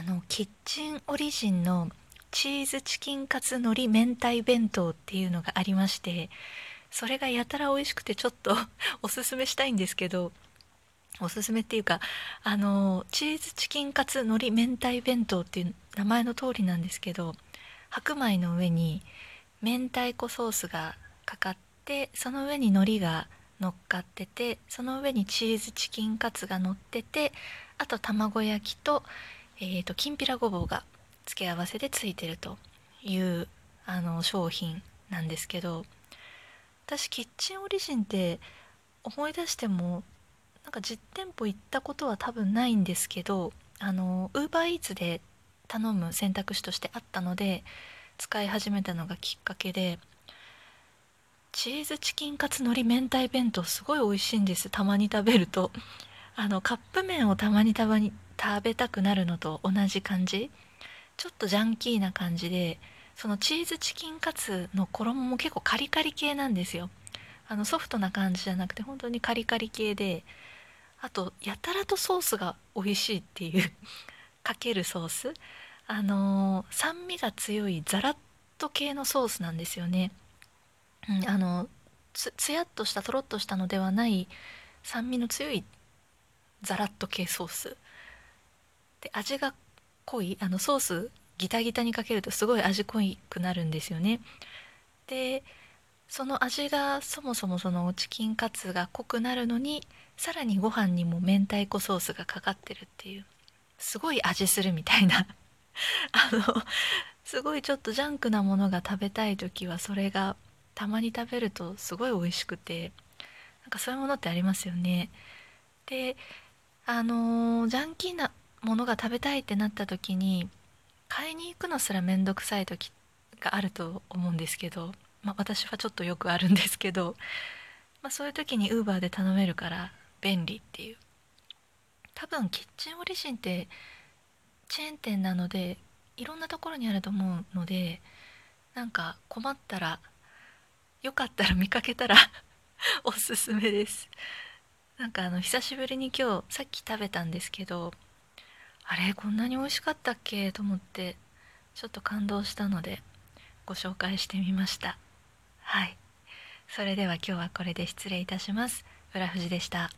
あのキッチンオリジンのチーズチキンカツ海苔明太弁当っていうのがありましてそれがやたら美味しくてちょっと おすすめしたいんですけどおすすめっていうかあのチーズチキンカツ海苔明太弁当っていう名前の通りなんですけど白米の上に明太子ソースがかかってその上に海苔が乗っかっててその上にチーズチキンカツが乗っててあと卵焼きと,、えーと、きんぴらごぼうが付け合わせでついてるというあの商品なんですけど私キッチンオリジンって思い出してもなんか実店舗行ったことは多分ないんですけどあのウーバーイーツで頼む選択肢としてあったので使い始めたのがきっかけでチーズチキンカツ海苔明太弁当すごい美味しいんです。たまに食べると。あのカップ麺をたまにたまに食べたくなるのと同じ感じ。ちょっとジャンキーな感じでそのチーズチキンカツの衣も結構カリカリ系なんですよ。あのソフトな感じじゃなくて本当にカリカリ系であとやたらとソースが美味しいっていう かけるソース。あのー、酸味が強いザラッと系のソースなんですよね。うん、あのつつやっとしたとろっとしたのではない酸味の強いザラッと系ソース。で味が濃いあのソースギタギタにかけるとすごい味濃くなるんですよねでその味がそもそもそのチキンカツが濃くなるのにさらにご飯にも明太子ソースがかかってるっていうすごい味するみたいな あのすごいちょっとジャンクなものが食べたい時はそれがたまに食べるとすごい美味しくてなんかそういうものってありますよね。であの、ジャンキーなものが食べたいってなった時に買いに行くのすら面倒くさい時があると思うんですけど、まあ、私はちょっとよくあるんですけど、まあ、そういう時に Uber で頼めるから便利っていう。多分キッチンオリジンってチェーン店なのでいろんなところにあると思うのでなんか困ったらよかったら見かけたらおすすめです。なんかあの久しぶりに今日さっき食べたんですけどあれこんなに美味しかったっけ？と思ってちょっと感動したのでご紹介してみました。はい。それでは今日はこれで失礼いたします。浦富士でした。